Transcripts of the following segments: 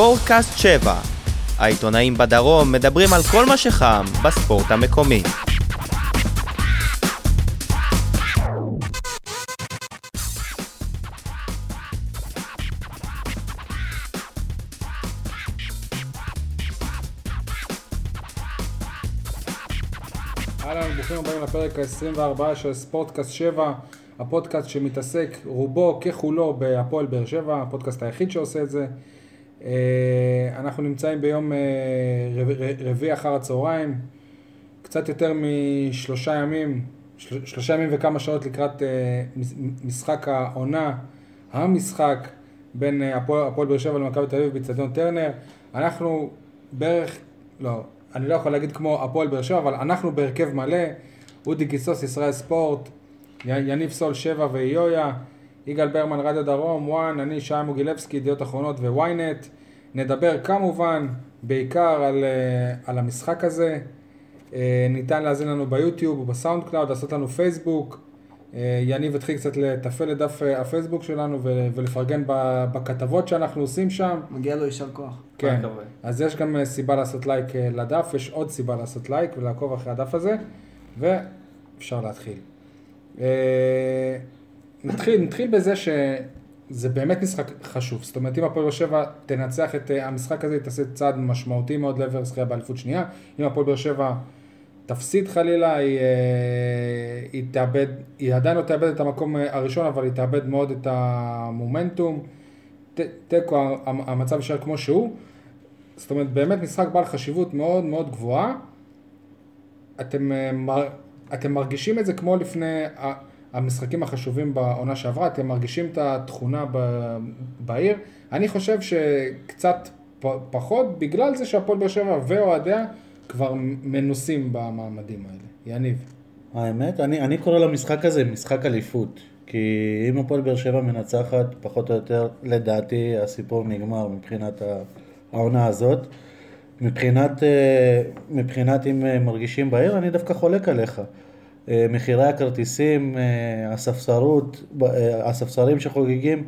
ספורטקאסט 7. העיתונאים בדרום מדברים על כל מה שחם בספורט המקומי. אהלן, ברוכים הבאים לפרק ה-24 של ספורטקאסט 7, הפודקאסט שמתעסק רובו ככולו בהפועל באר שבע, הפודקאסט היחיד שעושה את זה. אה, אנחנו נמצאים ביום אה, רביעי אחר הצהריים, קצת יותר משלושה ימים, של- שלושה ימים וכמה שעות לקראת אה, מש- משחק העונה, המשחק בין הפועל באר שבע למכבי תל אביב באצטדיון טרנר. אנחנו בערך, לא, אני לא יכול להגיד כמו הפועל באר שבע, אבל אנחנו בהרכב מלא, אודי גיסוס, ישראל ספורט, יניב סול, שבע ואיויה, יגאל ברמן, רדיו דרום, ONE, אני שי מוגילבסקי, ידיעות אחרונות וויינט. נדבר כמובן בעיקר על, אה, על המשחק הזה. אה, ניתן להאזין לנו ביוטיוב ובסאונד קלאוד, לעשות לנו פייסבוק. אה, יניב התחיל קצת לתפעל את דף הפייסבוק שלנו ולפרגן ב- בכתבות שאנחנו עושים שם. מגיע לו יישר כוח. כן. אז יש גם סיבה לעשות לייק לדף, יש עוד סיבה לעשות לייק ולעקוב אחרי הדף הזה, ואפשר להתחיל. נתחיל, נתחיל בזה שזה באמת משחק חשוב, זאת אומרת אם הפועל באר שבע תנצח את אה, המשחק הזה, היא תעשה צעד משמעותי מאוד לעבר זכייה באליפות שנייה, אם הפועל באר שבע תפסיד חלילה, היא, אה, היא תאבד, היא עדיין לא תאבד את המקום אה, הראשון, אבל היא תאבד מאוד את המומנטום. תיקו, המ- המצב יישאר כמו שהוא. זאת אומרת, באמת משחק בעל חשיבות מאוד מאוד גבוהה. אתם, אתם מרגישים את זה כמו לפני המשחקים החשובים בעונה שעברה, אתם מרגישים את התכונה ב- בעיר. אני חושב שקצת פ, פחות, בגלל זה שהפועל באר שבע ואוהדיה כבר מנוסים במעמדים האלה. יניב. האמת, אני, אני קורא למשחק הזה משחק אליפות. כי אם הפועל באר שבע מנצחת, פחות או יותר, לדעתי, הסיפור נגמר מבחינת העונה הזאת. מבחינת, אה, מבחינת אם אה, מרגישים בעיר, אני דווקא חולק עליך. אה, מחירי הכרטיסים, אה, הספסרות, אה, הספסרים שחוגגים,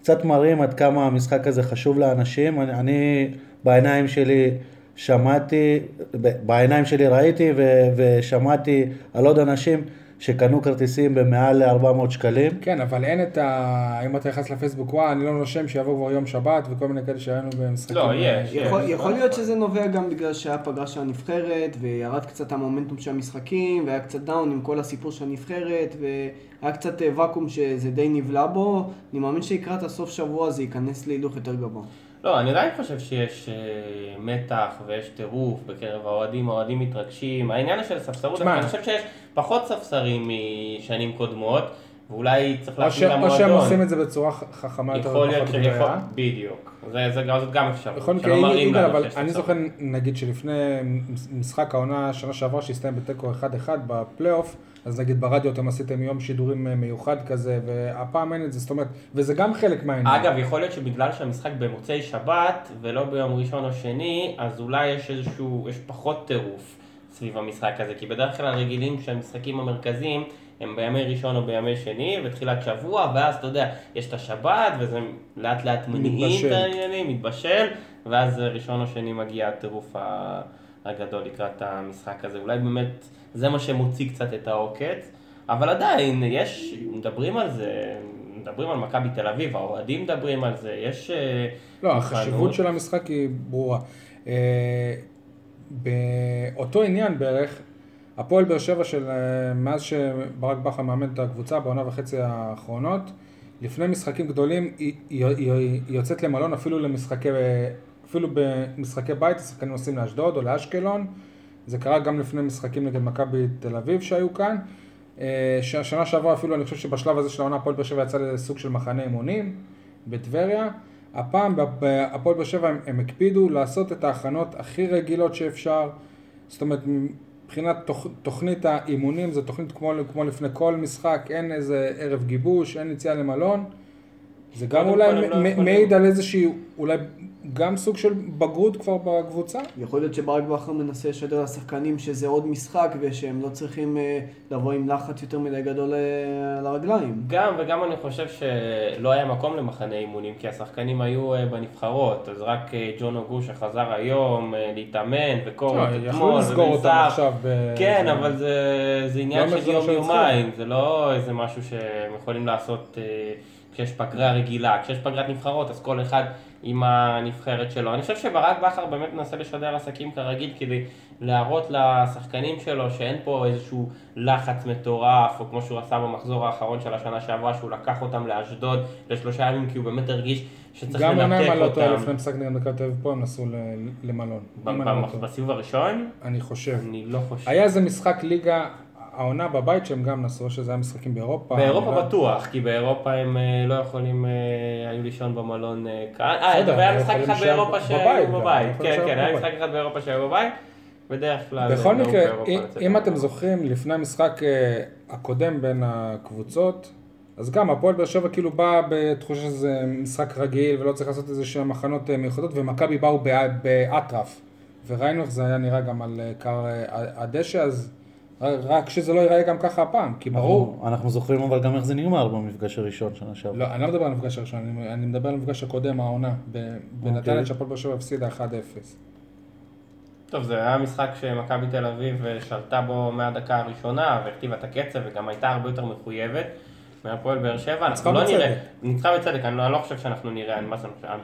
קצת מראים עד כמה המשחק הזה חשוב לאנשים. אני, אני בעיניים שלי שמעתי, בעיניים שלי ראיתי ו, ושמעתי על עוד אנשים שקנו כרטיסים במעל ל-400 שקלים. כן, אבל אין את ה... אם אתה נכנס לפייסבוק, וואי, אני לא נושם, שיבוא כבר יום שבת, וכל מיני כאלה שהיינו במשחקים. לא, יש. יכול, כן. יכול להיות שזה נובע גם בגלל שהיה פגרה של הנבחרת, וירד קצת המומנטום של המשחקים, והיה קצת down עם כל הסיפור של הנבחרת, והיה קצת אה, ואקום שזה די נבלע בו. אני מאמין שלקראת הסוף שבוע זה ייכנס להילוך יותר גבוה. לא, אני עדיין חושב שיש אה, מתח ויש טירוף בקרב האוהדים, האוהדים מתרגשים. העניין של ספסרות. אני חושב שיש פחות ספסרים משנים קודמות, ואולי צריך. להפעיל או שהם עושים למועדון. את זה בצורה חכמה יותר יכול להיות ופחות שיכול. בדיוק. זה, זה, גם- זאת גם אפשרות. בכל מקרה, יגאל, אבל אני. זוכר, נגיד שלפני משחק העונה שנה שעברה שהסתיים בתיקו 1-1 בפלייאוף, אז נגיד ברדיו אתם עשיתם יום שידורים אה, מיוחד כזה, והפעם אין את זה, זאת אומרת, וזה גם חלק מהעניין. אגב, יכול להיות שבגלל שהמשחק במוצאי שבת ולא ביום ראשון או שני, אז אולי יש איזשהו, יש פחות טירוף סביב המשחק הזה, כי בדרך כלל רגילים שהמשחקים המרכזיים הם בימי ראשון או בימי שני, בתחילת שבוע, ואז אתה יודע, יש את השבת, וזה לאט לאט מניעים. את העניינים, מתבשל, ואז ראשון או שני מגיע הטירוף ה- הגדול לקראת המשחק הזה. אולי באמת זה מה שמוציא קצת את העוקץ, אבל עדיין, יש, מדברים על זה, מדברים על מכבי תל אביב, האוהדים מדברים על זה, יש... אה, לא, מוכנות. החשיבות של המשחק היא ברורה. אה, באותו עניין בערך, הפועל באר שבע של אה, מאז שברק בכר מאמן את הקבוצה בעונה וחצי האחרונות, לפני משחקים גדולים היא, היא, היא, היא יוצאת למלון אפילו למשחקי, אפילו במשחקי בית, השחקנים נוסעים לאשדוד או לאשקלון, זה קרה גם לפני משחקים נגד מכבי תל אביב שהיו כאן. אה, שנה שעברה אפילו, אני חושב שבשלב הזה של העונה הפועל באר שבע יצא לסוג של מחנה אימונים בטבריה. הפעם בהפועל באר שבע הם, הם הקפידו לעשות את ההכנות הכי רגילות שאפשר. זאת אומרת, מבחינת תוכ, תוכנית האימונים, זו תוכנית כמו, כמו לפני כל משחק, אין איזה ערב גיבוש, אין יציאה למלון. זה גם אולי לא. מעיד על איזושהי אולי גם סוג של בגרות כבר בקבוצה. יכול להיות שברק בכר מנסה לשדר לשחקנים שזה עוד משחק ושהם לא צריכים אה, לבוא עם לחץ יותר מדי גדול אה, על הרגליים. גם, וגם אני חושב שלא היה מקום למחנה אימונים, כי השחקנים היו אה, בנבחרות, אז רק ג'ון אוגו שחזר היום להתאמן, וקורות לא, אתמול, יכלו לסגור אותם. עכשיו. כן, אבל זה, זה עניין של יום-יומיים, זה לא איזה משהו שהם יכולים לעשות כשיש פגרה רגילה. כשיש פגרת נבחרות, אז כל אחד עם הנבחרת שלו. אני חושב שברק בכר באמת מנסה לשדר עסקים כרגיל כדי להראות לשחקנים שלו שאין פה איזשהו לחץ מטורף, או כמו שהוא עשה במחזור האחרון של השנה שעברה, שהוא לקח אותם לאשדוד לשלושה ימים, כי הוא באמת הרגיש שצריך גם עונה לנתק אם אני לא טועה אותם. לפני משחק נגד מכבי תל אביב פה הם נסעו למלון. לא. בסיבוב הראשון? אני חושב. אני לא חושב. היה איזה משחק ליגה, העונה בבית שהם גם נסעו, שזה היה משחקים באירופה. באירופה לא- בטוח, כי באירופה הם אה, לא יכולים, אה, היו לישון במלון אה, כאן. אה, והיה הם משחק אחד באירופה שהיו בבית. כן, כן, היה. משחק אחד באירופה שהיו בבית. בדרך כלל... בכל מקרה, אם-. אתם זוכרים, לפני המשחק אה, הקודם בין הקבוצות, אז גם הפועל באר שבע כאילו בא בתחושה שזה משחק רגיל ולא צריך לעשות איזה שהם מחנות אה, מיוחדות, ומכבי באו בא- באטרף. וראינו איך זה היה נראה גם על אה, קר אה, הדשא, אז רק שזה לא ייראה גם ככה הפעם, כי ברור. אנחנו- אנחנו זוכרים אבל גם איך זה נגמר במפגש הראשון שנה שעברה. לא, אני לא מדבר על המפגש הראשון, אני, אני מדבר על המפגש הקודם, העונה, ב- בנתניה אוקיי. שהפועל באר שבע הפסידה 1-0. טוב, זה היה משחק שמכבי תל אביב שלטה בו מהדקה הראשונה, והכתיבה את הקצב, וגם הייתה הרבה יותר מחויבת מהפועל באר שבע. אנחנו לא בצדק. נראה, ניצחה בצדק, אני לא, אני לא חושב שאנחנו נראה, אני,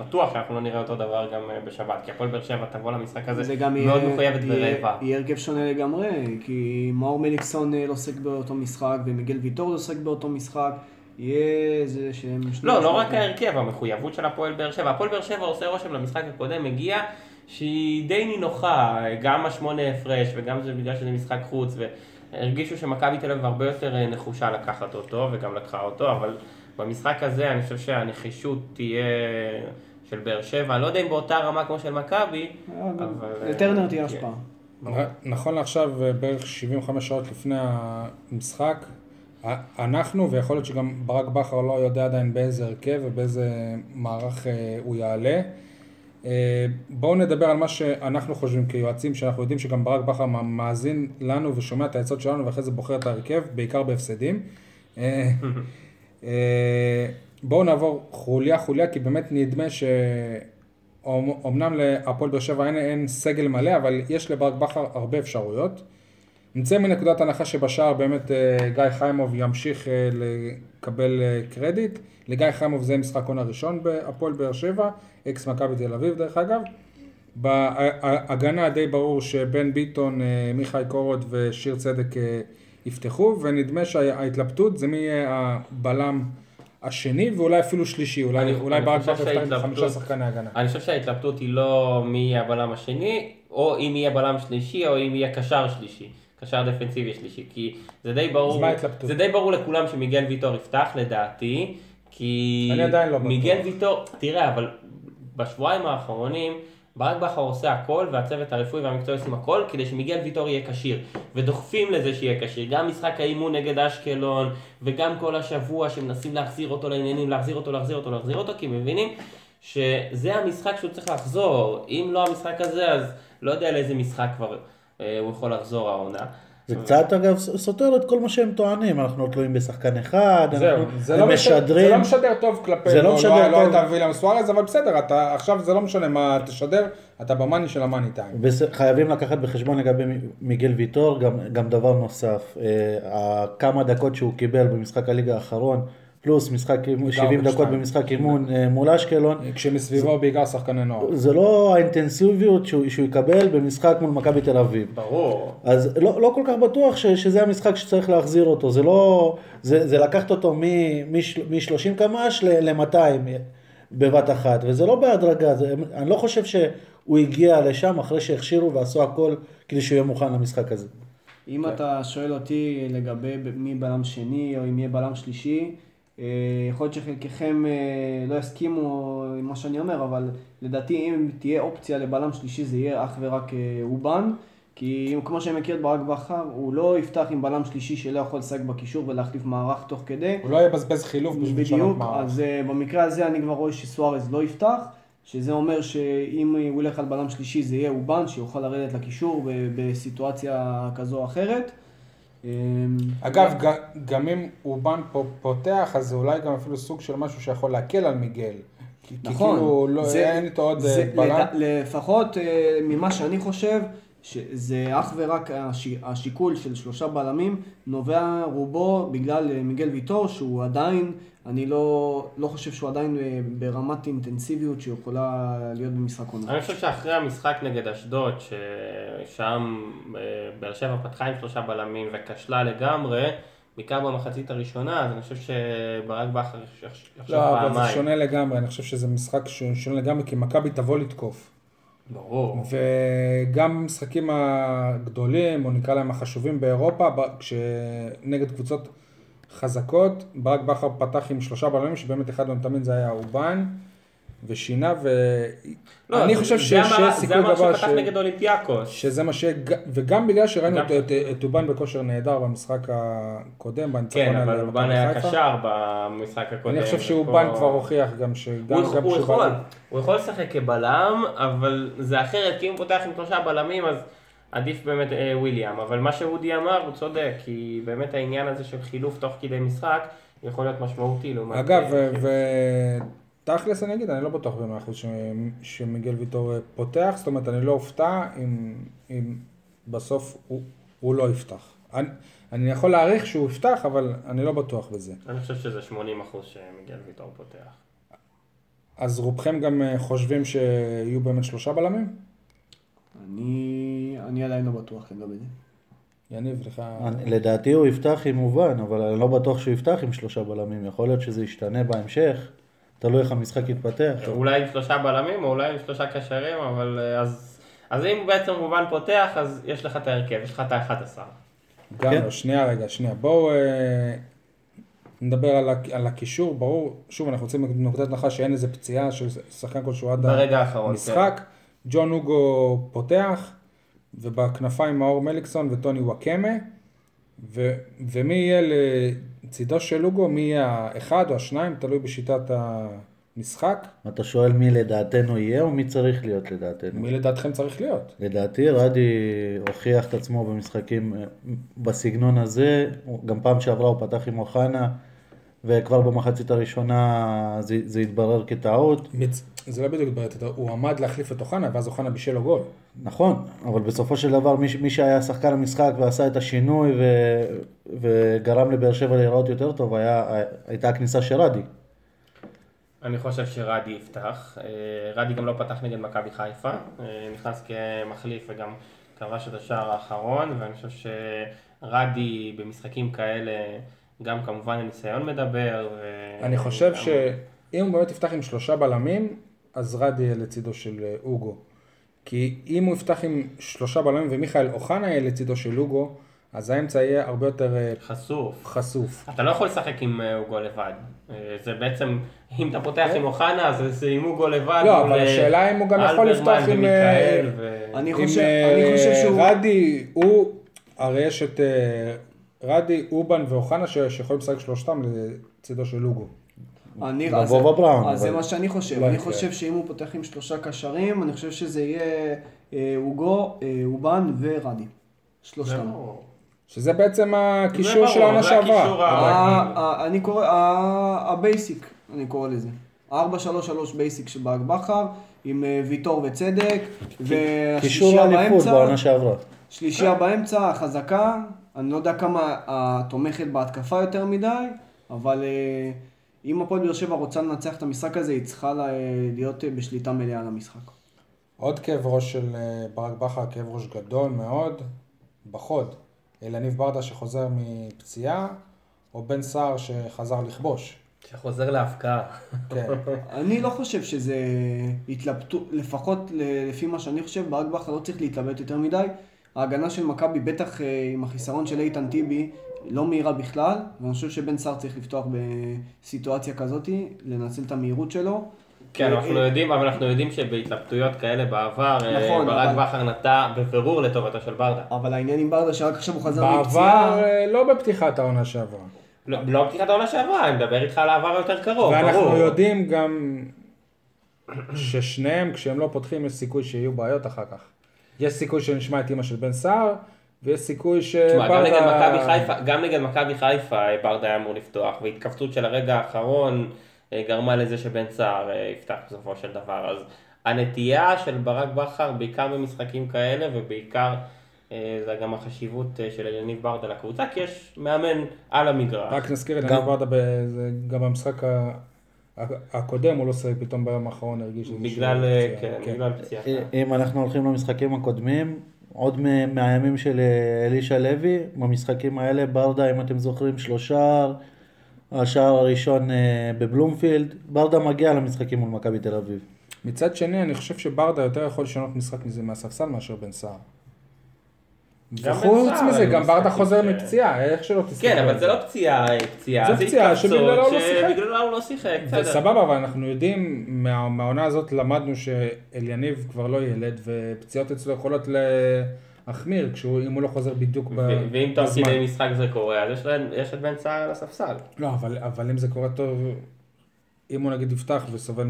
בטוח שאנחנו לא נראה אותו דבר גם אה, בשבת, כי הפועל באר שבע תבוא למשחק הזה זה גם מאוד מחויבת ברבע. יהיה הרכב שונה לגמרי, כי מאור מליקסון אה, לא עוסק באותו משחק, ומיגל ויטור לא עוסק באותו משחק. יהיה איזה שהם... לא, לא רק. ההרכב, המחויבות של הפועל באר שבע. הפועל באר שבע עושה רושם למשחק הקודם, מגיע שהיא די נינוחה, גם השמונה הפרש וגם זה בגלל שזה משחק חוץ, והרגישו שמכבי תל אביב הרבה יותר אה, נחושה לקחת אותו, וגם לקחה אותו, אבל במשחק הזה אני חושב שהנחישות תהיה של באר שבע, אני לא יודע אם באותה רמה כמו של מכבי, אבל... אה, לטרנר תהיה. השפעה. נכון לעכשיו, אה, בערך 75 שעות לפני המשחק, אנחנו, ויכול להיות שגם ברק בכר לא יודע עדיין באיזה הרכב ובאיזה מערך הוא יעלה. אה, בואו נדבר על מה שאנחנו חושבים כיועצים, שאנחנו יודעים שגם ברק בכר מא- מאזין לנו ושומע את העצות שלנו ואחרי זה בוחר את ההרכב, בעיקר בהפסדים. אה, אה, בואו נעבור חוליה חוליה, כי באמת נדמה ש... אומ- אמנם להפועל באר שבע אין, אין סגל מלא, אבל יש לברק בכר הרבה אפשרויות. נצא מנקודת הנחה שבשער באמת אה, גיא חיימוב ימשיך אה, לקבל אה, קרדיט. לגיא חיימוב זה משחק עונה ראשון בהפועל באר שבע, אקס מכבי תל אביב דרך אגב. בהגנה די ברור שבן ביטון, מיכאי קורות ושיר צדק יפתחו, ונדמה שההתלבטות זה מי יהיה הבלם השני ואולי אפילו שלישי, אולי, אני- אולי ברק בכר יפתח עם חמישה שחקני הגנה. אני חושב שההתלבטות היא לא מי יהיה הבלם השני, או אם יהיה בלם שלישי, או אם יהיה קשר שלישי. קשר דפנסיבי שלישי, כי זה די ברור? זה די ברור לכולם שמיגל ויטור יפתח לדעתי, כי אני עדיין לא בטוח. מיגל ויטור, תראה, אבל בשבועיים האחרונים, ברק בכר עושה הכל, והצוות הרפואי והמקצועי עושים הכל, כדי שמיגל ויטור יהיה כשיר. ודוחפים לזה שיהיה כשיר. גם משחק האימון נגד אשקלון, וגם כל השבוע שמנסים להחזיר אותו לעניינים, להחזיר אותו, להחזיר אותו, להחזיר אותו, כי מבינים שזה המשחק שהוא צריך לחזור. אם לא המשחק הזה, אז לא יודע לאיזה משחק כבר הוא יכול לחזור העונה. זה קצת אגב סותר את כל מה שהם טוענים, אנחנו לא תלויים בשחקן אחד, זהו, זה לא, משדר, זה משדרים, לא משדר טוב כלפי, לא לא, משדר לא, לא טוב. היית וילם סוארז, אבל בסדר, אתה, עכשיו זה לא משנה מה תשדר, אתה במאני של המאני טיים. חייבים לקחת בחשבון לגבי מיגל ויטור, גם, גם דבר נוסף, אה, כמה דקות שהוא קיבל במשחק הליגה האחרון, פלוס משחק, אימון- 70 דקות. במשחק אימון אה, מול אשקלון, כשמסביבו בעיקר שחקני נוער. זה לא האינטנסיביות שהוא, שהוא יקבל במשחק מול מכבי תל אביב. ברור. אז לא, לא כל כך בטוח ש, שזה המשחק שצריך להחזיר אותו, זה לא, זה, זה לקחת אותו מ-30 קמ"ש ל-200 בבת אחת, וזה לא בהדרגה, זה, אני לא חושב שהוא הגיע לשם אחרי שהכשירו ועשו הכל כדי שהוא יהיה מוכן למשחק הזה. אם אתה שואל אותי לגבי מי בלם שני או אם יהיה בלם שלישי, אה, יכול להיות שחלקכם אה, לא יסכימו עם מה שאני אומר, אבל לדעתי אם תהיה אופציה לבלם שלישי זה יהיה אך ורק אה, אובן, כי אם- כמו שאני מכיר את ברק בכר, הוא לא יפתח עם בלם שלישי שלא יכול לשחק בקישור ולהחליף מערך תוך כדי. הוא לא יבזבז חילוף בשביל לשנות בדיוק, מערך. אז uh, במקרה הזה אני כבר רואה שסוארז לא יפתח, שזה אומר שאם הוא ילך על בלם שלישי זה יהיה אובן, שיוכל לרדת לקישור בסיטואציה כזו או אחרת. אמ, אגב, ג- גם אם אובן פה פותח, אז זה אולי גם אפילו סוג של משהו שיכול להקל על מיגל. כי כי נכון. כאילו לא- זה- אין איתו עוד זה אה, בלם. לפחות אה, ממה שאני חושב, שזה אך ורק הש- השיקול של שלושה בלמים, נובע רובו בגלל אה, מיגל ויטור, שהוא עדיין, אני לא, לא חושב שהוא עדיין אה, ברמת אינטנסיביות שיכולה להיות במשחק עונה. אני חושב שאחרי המשחק נגד אשדוד, ששם אה, באר שבע פתחה עם שלושה בלמים וכשלה לגמרי, בעיקר במחצית הראשונה, אז אני חושב שברק בכר יחשוב לא, אבל זה פעמיים. שונה לגמרי, אני חושב שזה משחק שונה לגמרי, כי מכבי תבוא לתקוף. ברור. וגם במשחקים הגדולים, או נקרא להם החשובים באירופה, כשנגד קבוצות חזקות, ברק בכר פתח עם שלושה בלמים, שבאמת אחד מהם תמיד זה היה אובן, ושינה, לא, ואני זה- חושב זה שיש המהלך- שיש סיכוי זה גבוה שפתח נגד אולימפיאקוס. שזה מה ש... וגם בגלל שראינו גם- את- אובן בכושר נהדר במשחק הקודם, בניצחון כן, אבל אובן מכבי היה. קשר במשחק הקודם. אני חושב שאובן כבר הוכיח גם שגם הוא, גם הוא יכול, הוא יכול לשחק כבלם, אבל זה אחרת, כי אם הוא פותח עם שלושה בלמים, אז עדיף באמת אה, וויליאם. אבל מה שאודי אמר, הוא צודק, כי באמת העניין הזה של חילוף תוך כדי משחק, יכול להיות משמעותי לעומת... אגב, ותכלס אני אגיד, אני לא בטוח במאה אחוז ש- שמיגל ויטור אה, פותח, זאת אומרת, אני לא אופתע אם, אם בסוף הוא, הוא לא יפתח. אני, אני יכול להעריך שהוא יפתח, אבל אני לא בטוח בזה. אני חושב שזה 80 אחוז שמיגל ויטור פותח. אז רובכם גם אה, חושבים שיהיו באמת שלושה בלמים? אני, אני עדיין לא בטוח לגבי זה. יניב, לך... אני- לדעתי הוא יפתח עם מובן, אבל אני לא בטוח שהוא יפתח עם שלושה בלמים. יכול להיות שזה ישתנה בהמשך, תלוי איך המשחק יתפתח. אולי עם שלושה בלמים, או אולי עם שלושה קשרים, אבל אה, אז... אז אם בעצם אובן פותח, אז יש לך את ההרכב, יש לך את ה-11. גם כן. לא, שנייה רגע, שנייה. בואו אה, נדבר על, על הקישור, ברור, שוב, אנחנו יוצאים מנקודת הנחה שאין איזה פציעה של שחקן כלשהו עד המשחק. ג'ון אוגו פותח, ובכנפיים מאור מליקסון וטוני וואקמה, ו, ומי יהיה לצידו של אוגו, מי יהיה האחד או השניים, תלוי בשיטת המשחק. אתה שואל מי לדעתנו יהיה או מי צריך להיות לדעתנו? מי לדעתכם צריך להיות? לדעתי רדי הוכיח את עצמו במשחקים בסגנון הזה, גם פעם שעברה הוא פתח עם אוחנה וכבר במחצית הראשונה זה, זה התברר כטעות. מצ... זה לא בדיוק בעיות, הוא עמד להחליף את אוחנה, ואז אוחנה בישל לו גול. נכון, אבל בסופו של דבר מי, ש- מי שהיה שחקן המשחק ועשה את השינוי ו, וגרם לבאר שבע להיראות יותר טוב היה, הייתה הכניסה של רדי. אני חושב שרדי יפתח. אה, רדי גם לא פתח נגד מכבי חיפה, אה, נכנס כמחליף וגם כבש את השער האחרון, ואני חושב שרדי במשחקים כאלה, גם כמובן הניסיון מדבר. ו- אני חושב גם- שאם הוא באמת יפתח עם שלושה בלמים, אז רדי יהיה לצידו של אה, אוגו. כי אם הוא יפתח עם שלושה בלמים ומיכאל אוחנה יהיה לצידו של אוגו, אז האמצע יהיה הרבה יותר אה, חשוף. חשוף. אתה לא יכול לשחק עם אה, אוגו לבד. זה בעצם, אם אתה פותח כן. עם אוחנה, אז זה עם אוגו לבד. לא, אבל השאלה אם הוא גם יכול לפתוח עם, אני חושב, אני חושב שהוא... רדי, הוא, הרי יש את רדי, אובן ואוחנה שיכולים לשחק שלושתם לצידו של אוגו. אני, לבוא אז, בבראון, אז זה אבל- מה שאני חושב. לא אני יקרה. חושב שאם הוא פותח עם שלושה קשרים, אני חושב שזה יהיה אה, אוגו, אה, הובאן ורדי. זה שלושתם. ברור. שזה בעצם הקישור זה של העונה זה שעברה. אני קורא, ה basic, אני קורא לזה. 4-3-3 basic של ברק בכר, עם אה, ויטור וצדק, קישור והשלישייה באמצע, שעברה. שלישייה באמצע, החזקה, אני לא יודע כמה התומכת בהתקפה יותר מדי, אבל אה, אם הפועל באר שבע רוצה לנצח את המשחק הזה, היא צריכה לה- להיות אה, בשליטה מלאה על המשחק. עוד כאב ראש של אה, ברק בכר, כאב ראש גדול מאוד, בחוד. אלניב ברדה שחוזר מפציעה, או בן סער שחזר לכבוש. שחוזר להפקעה. כן. אני לא חושב שזה התלבטות, לפחות לפי מה שאני חושב, ברק בכר לא צריך להתלבט יותר מדי. ההגנה של מכבי, בטח אה, עם החיסרון של איתן טיבי, לא מהירה בכלל, ואני חושב שבן סער צריך לפתוח בסיטואציה כזאת, לנצל את המהירות שלו. כן, אה, אנחנו יודעים, אבל אנחנו יודעים שבהתלבטויות כאלה בעבר, אה, נכון, ברק אבל- בכר נטע בבירור לטובתו של ברדה. אבל העניין עם ברדה שרק עכשיו הוא חזר בעבר, מפציעה. אה, לא בפתיחת העונה שעברה. לא לא פתיחת העונה שעברה, אני מדבר איתך על העבר היותר קרוב, ואנחנו ברור. יודעים גם ששניהם, כשהם לא פותחים, יש סיכוי שיהיו בעיות אחר כך. יש סיכוי שנשמע את אימא של בן סער, ויש סיכוי תשמע, גם נגד שברדה... מכבי חיפה, גם נגד מכבי חיפה אה, ברדה היה אמור לפתוח, והתכווצות של הרגע האחרון אה, גרמה לזה שבן סער אה, יפתח בסופו של דבר. אז הנטייה של ברק בכר, בעיקר במשחקים כאלה, ובעיקר זה גם החשיבות של אליניב ברדה לקבוצה, כי יש מאמן על המגרש. רק נזכיר את יניב ברדה, גם במשחק ה- הקודם הוא לא שיחק, פתאום ביום האחרון הרגיש איזושהי בגלל, פציעה. כן, בגלל פציעה. אם אנחנו הולכים למשחקים הקודמים, עוד מהימים של אה, אלישע לוי, במשחקים האלה ברדה, אם אתם זוכרים, שלושה, השער הראשון אה, בבלומפילד, ברדה מגיע למשחקים מול מכבי תל אביב. מצד שני, אני חושב שברדה יותר יכול לשנות משחק מזה מהספסל מאשר בן סער. גם וחוץ מזה, גם ברדה חוזר מפציעה, איך שלא תסתכל. כן, אבל זה לא פציעה, פציעה, זה פציעה שבגללה הוא לא שיחק. הוא לא שיחק, בסדר. סבבה, אבל אנחנו יודעים, מה- מהעונה הזאת למדנו שאליניב כבר לא ילד, ופציעות אצלו יכולות להחמיר, אם הוא לא חוזר בדיוק ב- ו- ואם תוך בזמן. כדי משחק זה קורה, אז יש את בן סער על הספסל. לא, אבל, אבל אם זה קורה טוב, אם הוא נגיד יפתח וסובל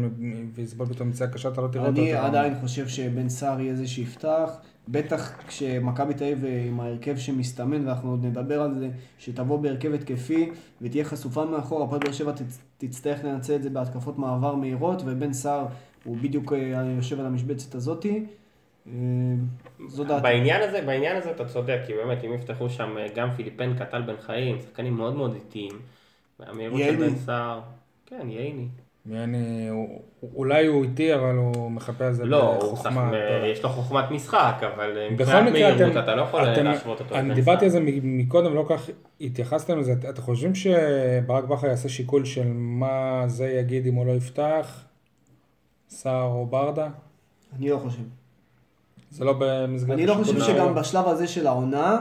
ויסבול פתאום מציאה קשה, אתה לא תראה אותו. אני עדיין חושב שבן סער יהיה זה שיפתח, בטח כשמכבי תל אביב עם ההרכב שמסתמן, ואנחנו עוד נדבר על זה, שתבוא בהרכב התקפי ותהיה חשופה מאחור, הפועל באר שבע תצ- תצטרך לנצל את זה בהתקפות מעבר מהירות, ובן סער הוא בדיוק אה, יושב על המשבצת הזאתי. אה, זו דעתי. בעניין הזה, בעניין הזה אתה צודק, כי באמת אם יפתחו שם אה, גם פיליפנקה, טל בן חיים, שחקנים מאוד מאוד איטיים, והמהירות של. בן סער, כן, ייני. יעני, הוא- אולי הוא איטי, אבל הוא מחפה על זה לא, הוא בחוכמה. גדולה. יש לו חוכמת משחק, אבל בכל מבחינת מקרה, מהירות אתם, אתה לא יכול אתם, להשוות אותו אני דיברתי. על זה מקודם, לא כך התייחסתם לזה. אתם חושבים שברק בכר יעשה שיקול של מה זה יגיד אם הוא לא יפתח, סער או ברדה? אני לא חושב. זה לא במסגרת אני לא חושב שגם? בשלב הזה של העונה,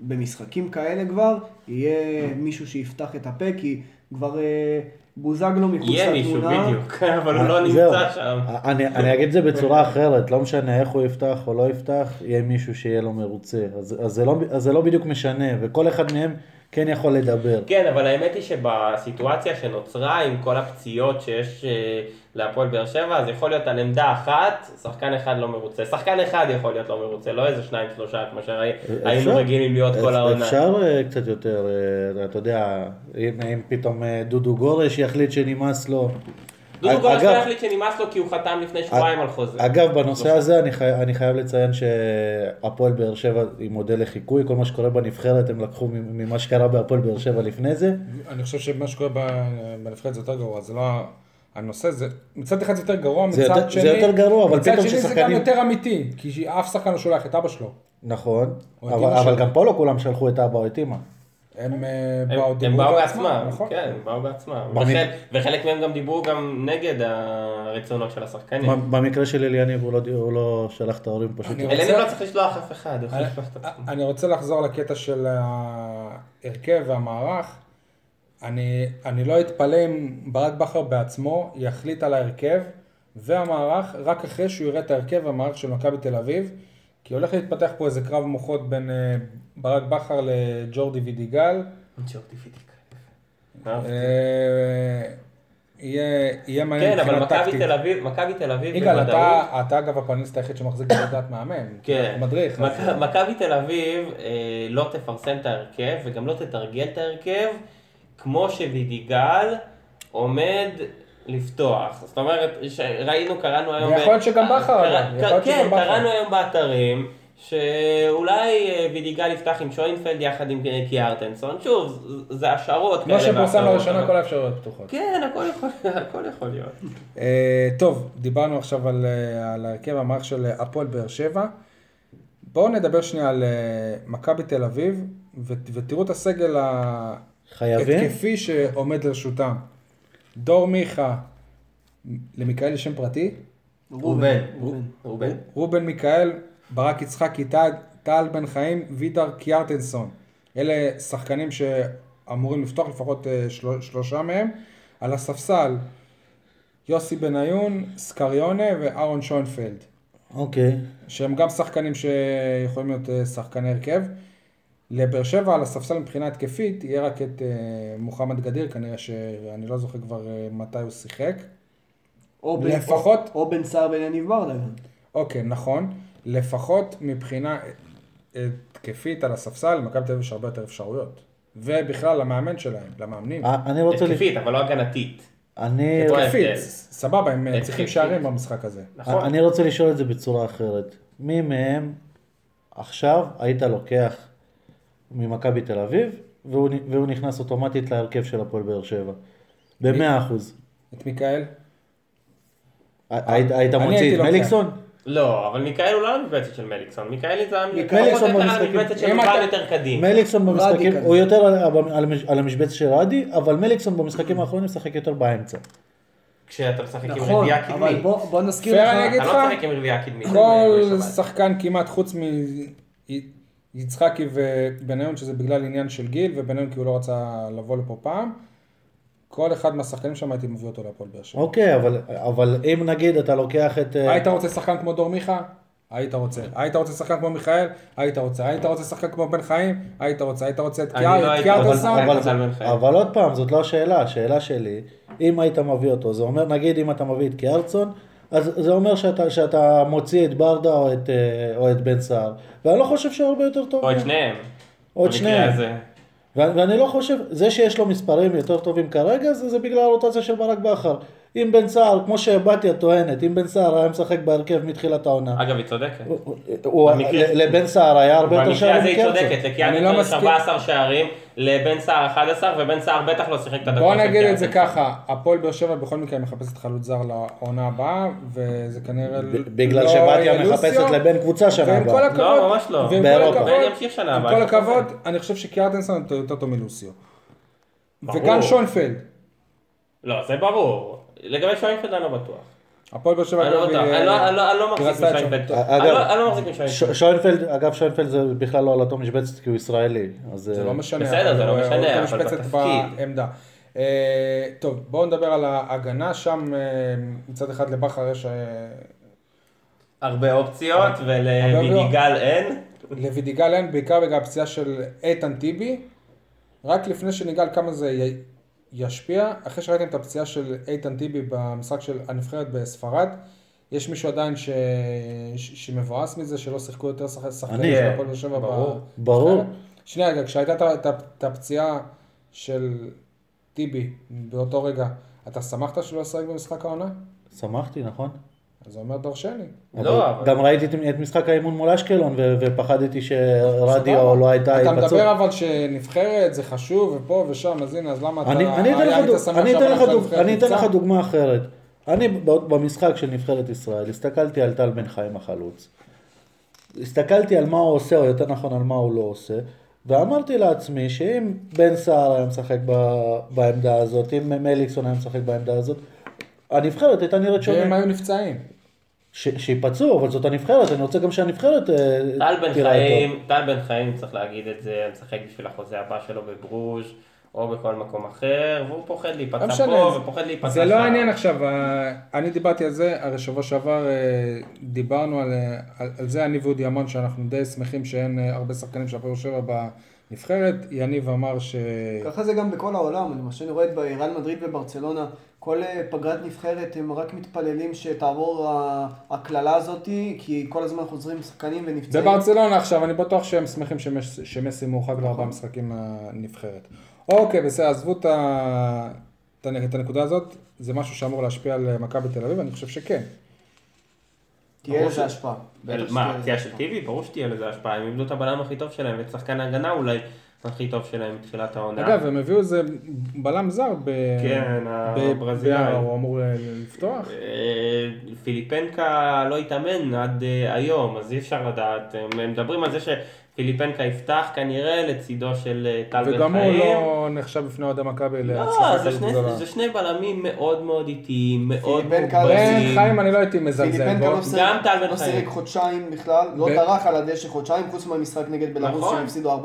במשחקים כאלה כבר, יהיה מישהו שיפתח את הפה, כי כבר אה, בוזגלו מחוץ יהיה מישהו, לתמונה. בדיוק, אבל הוא לא אה, זהו. נמצא שם. אני, אני אגיד את זה בצורה אחרת, לא משנה איך הוא יפתח או לא יפתח, יהיה מישהו שיהיה לו מרוצה. אז, אז, זה, לא, אז זה לא בדיוק משנה, וכל אחד מהם כן יכול לדבר. כן, אבל האמת היא שבסיטואציה שנוצרה עם כל הפציעות שיש אה, להפועל באר שבע, אז יכול להיות על עמדה אחת, שחקן אחד לא מרוצה. שחקן אחד יכול להיות לא מרוצה, לא איזה שניים שלושה כמו שהיינו רגילים להיות כל העונה. אפשר אה, קצת יותר, אה, אתה יודע, אם, פתאום דודו גורש יחליט שנמאס לו. דודו גורש לא החליט שנמאס לו כי הוא חתם לפני שבועיים על חוזה. אגב, בנושא הזה אני, חי... אני חייב לציין שהפועל באר שבע היא מודל לחיקוי, כל מה שקורה בנבחרת הם לקחו ממה שקרה בהפועל באר שבע לפני זה. אני חושב שמה שקורה בנבחרת זה יותר גרוע, זה לא הנושא, זה מצד אחד זה יותר גרוע, מצד יותר- שני, זה יותר גרוע, אבל מצד פתאום שני זה גם ששחקנים- יותר אמיתי, כי אף שחקן לא שולח את אבא שלו. נכון, אבל. גם פה לא כולם שלחו את אבא או את אמא. הם אה, הם- באו הם באו בעצמם, בעצמם, נכון. כן, הם באו בעצמם. במק- וחלק- וחלק מהם גם דיברו גם נגד הרצונות של השחקנים. במקרה של אליניב הוא לא, הוא לא שלח את ההורים פשוט. אני אליניב רוצה- לא צריך לשלוח אף אחד, הוא יכול לשלוח את עצמו. אני רוצה לחזור לקטע של ההרכב והמערך. אני, אני לא אתפלא אם ברק בכר בעצמו יחליט על ההרכב והמערך רק אחרי שהוא יראה את ההרכב והמערך של מכבי תל אביב, כי הולך להתפתח פה איזה קרב מוחות בין אה, ברק בכר לג'ורדי וידיגל. ג'ורדי. אהבתי. אה, יהיה מעניין כן, אבל מבחינה מכבי טקטית. תל אביב, מכבי תל אביב יגאל, אתה, אגב הפאנליסט היחיד שמחזיק בעמדת מאמן. כן. מדריך. מכבי תל אביב אה, לא תפרסם את ההרכב וגם לא תתרגל את ההרכב כמו שווידיגל עומד לפתוח. זאת אומרת, ראינו, קראנו היום... ויכול להיות שגם בכר. יכול להיות כן. קראנו היום באתרים. שאולי אה, וידיגל יפתח עם שוינפלד יחד עם אה, קיארטנסון, שוב, זה השערות כמו שפורסם ואחרות, לראשונה כל האפשרויות פתוחות. כן, הכל יכול, הכל יכול להיות. אה, טוב, דיברנו עכשיו על, אה, על ההרכב המערך של אה, הפועל באר שבע. בואו נדבר שנייה על אה, מכבי תל אביב, ותראו את הסגל חייבים? ההתקפי שעומד לרשותם. דור מיכה, למיכאל יש שם פרטי? ראובן, ראובן. ראובן. רובן מיכאל, ברק יצחקי, טל, טל בן חיים, וידר קיארטנסון. אלה שחקנים שאמורים לפתוח לפחות אה, של, שלושה מהם. על הספסל, יוסי בניון, סקריונה ואהרון שוינפלד. אוקיי. שהם גם שחקנים שיכולים להיות אה, שחקני הרכב. לבאר שבע על הספסל מבחינה התקפית יהיה רק את אה, מוחמד גדיר, כנראה שאני לא זוכר כבר אה, מתי הוא שיחק. או לפחות- או או בן סער בן יניב ברדה גם. אוקיי, נכון. לפחות מבחינה התקפית על הספסל, למכבי תל אביב יש הרבה יותר אפשרויות. ובכלל, למאמן שלהם, למאמנים. אה, אני רוצה... התקפית, אבל לא הגנתית. אני... זה התקפית. סבבה, הם התקפית. צריכים שערים במשחק הזה. נכון. אני רוצה לשאול את זה בצורה אחרת. מי מהם עכשיו היית לוקח ממכבי תל אביב, והוא, והוא נכנס אוטומטית להרכב של הפועל באר שבע? במאה אחוז. את מיכאל? היית, מוציא את לוקח. מליקסון? לא, אבל מיכאל הוא לא המשבצת של מליקסון. מיכאל זה. המשבצת של אתה- יותר קדימה. מליקסון במשחקים. הוא יותר על, המשבצת של רדי, אבל מליקסון במשחקים האחרונים משחק יותר באמצע. כשאתה משחק עם נכון, רביעייה אבל קדמית. בוא בוא נזכיר לך, אתה לא משחק עם רביעייה קדמית. כל בשבת. שחקן כמעט, חוץ מיצחקי ובניון, שזה בגלל עניין של גיל, ובניון כי הוא לא רצה לבוא לפה פעם, כל אחד מהשחקנים שם הייתי מביא אותו להפועל באר שבע. אוקיי, אבל, אבל אם נגיד אתה לוקח את... אה, היית רוצה שחקן כמו דור מיכה? היית רוצה. היית רוצה שחקן כמו מיכאל? היית רוצה. היית רוצה שחקן כמו בן חיים? היית רוצה. היית רוצה את אני לא. אבל, אבל- אבל, בן חיים. אבל עוד פעם, זאת לא השאלה, השאלה שלי, אם היית מביא אותו, זה אומר, נגיד אם אתה מביא את קיארצון, אז זה אומר שאתה, שאתה מוציא את ברדה או את, אה, או את בן סער, ואני לא חושב שהוא הרבה יותר טוב. או את. שניהם. או את שניהם. ואני לא חושב, זה שיש לו מספרים יותר טובים כרגע, זה, זה בגלל הרוטציה של ברק בכר. אם בן סער, כמו שבתיה טוענת, אם בן סער היה משחק בהרכב מתחילת העונה, אגב, היא צודקת. במקרה- לבן סער היה הרבה יותר במקרה שערים הזה היא. צודקת, אני לא לקיארטנסון מסכים. 17 שערים, לבן סער 11, ובן סער בטח לא שיחק את הדקות בוא נגיד את זה. ככה, הפועל באר שבע בכל מקרה מחפשת חלוץ זר לעונה הבאה, וזה כנראה ב- בגלל לא שבתיה מחפשת לבן קבוצה שנה ועם כל הבאה. הכבוד, לא, ממש לא. ועם כל באירופה. הכבוד, בן ימשיך שנה עם הבאה, כל הכבוד. אני חושב שקיארטנסון יותר טוב מלוסיו. וגם שוינפלד. לא, זה ברור. לגבי שוינפלד אני לא בטוח. הפועל באר שבע אני לא. היא, אני לא- אני לא- אני לא מחזיק משוינפלד. שוינפלד. אני לא- מחזיק משוינפלד. שוינפלד, אגב שוינפלד זה בכלל לא על אותו משבצת כי הוא ישראלי. אז זה אה, לא משנה. בסדר, זה לא משנה, אבל בתפקיד. בעמדה. אה, טוב, בואו נדבר על ההגנה שם, אה, מצד אחד לבכר יש... אה, הרבה אופציות, ולוידיגל אין. לוידיגל אין, בעיקר בגלל הפציעה של איתן טיבי. רק לפני שניגע כמה זה ישפיע, אחרי שראיתם את הפציעה של איתן טיבי במשחק של הנבחרת בספרד, יש מישהו עדיין ש... ש... שמבואס מזה, שלא שיחקו יותר שח- שחקנים של הפועל באר שבע ברור. ברור. שנייה, רגע, כשהייתה את הפציעה של טיבי באותו רגע, אתה שמחת שלא ישחק במשחק העונה? שמחתי, נכון? אז זה אומר דרשני. לא, אבל גם ראיתי את- משחק האימון מול אשקלון ו- ופחדתי שרדיו. לא הייתה אתה התבצעות. מדבר אבל שנבחרת זה חשוב ופה ושם, אז הנה, אז למה אתה... אני אתן לך שמח אני אתן לך דוג- אני אתן? לך דוגמה אחרת. אני ב- במשחק של נבחרת ישראל, הסתכלתי על טל בן חיים החלוץ. הסתכלתי על מה הוא עושה, או יותר נכון על מה הוא לא עושה, ואמרתי לעצמי שאם בן סער היה משחק ב- בעמדה הזאת, אם מליקסון היה משחק בעמדה הזאת, הנבחרת הייתה נראית והם שונה. היו נפצעים. ש- שיפצעו, אבל זאת הנבחרת, אני רוצה גם שהנבחרת אה, טל בן. חיים, טל בן חיים, צריך להגיד את זה, משחק בשביל החוזה הבא שלו בברוז' או בכל מקום אחר, והוא פוחד לא להיפצע משנה, פה זה- ופוחד להיפצע שם. זה לא העניין עכשיו, ה- אני דיברתי על זה, הרי שבוע שעבר אה, דיברנו על, אה, על, על זה אני ואודי המון, שאנחנו די שמחים שאין אה, הרבה שחקנים של הפועל שבע בנבחרת, יניב אמר ש... ככה זה גם בכל העולם, אני למשל רואה את בריאל מדריד וברצלונה, כל אה, פגרת נבחרת הם רק מתפללים שתעבור הקללה הזאת, כי כל הזמן חוזרים שחקנים ונפצעים. בברצלונה עכשיו, אני בטוח שהם שמחים שמס, שמסי מורחק לארבעה משחקים מהנבחרת. אוקיי, בסדר, עזבו את, ה... את הנקודה הזאת, זה משהו שאמור להשפיע על אה, מכבי תל אביב, אני חושב שכן. תהיה ברור לזה השפעה. מה, הפציעה של. טיבי? ברור שתהיה לזה השפעה, הם איבדו את הבלם הכי טוב שלהם, ואת שחקן ההגנה אולי הכי טוב שלהם מתחילת העונה. אגב, הם הביאו איזה בלם זר ב... כן, הברזילאי. הוא אמור אה, לפתוח. אה, פיליפנקה לא התאמן עד אה, היום, אז אי אפשר לדעת. הם הם מדברים על זה שפיליפנקה יפתח כנראה לצידו של אה, טל בן חיים. וגם הוא לא נחשב בפני אוהדי מכבי לא, להצלחה זה כזאת שני- גדולה. זה שני בלמים מאוד מאוד איטיים, מאוד פיליפנקה בן מוגבלים. חיים אני לא הייתי מזלזל פיליפנקה בו. לא גם טל בן לא חיים. שיחק חודשיים בכלל, לא טרח על הדשא חודשיים, חוץ מהמשחק נגד בלרוס נכון. שהם הפסידו 4-0.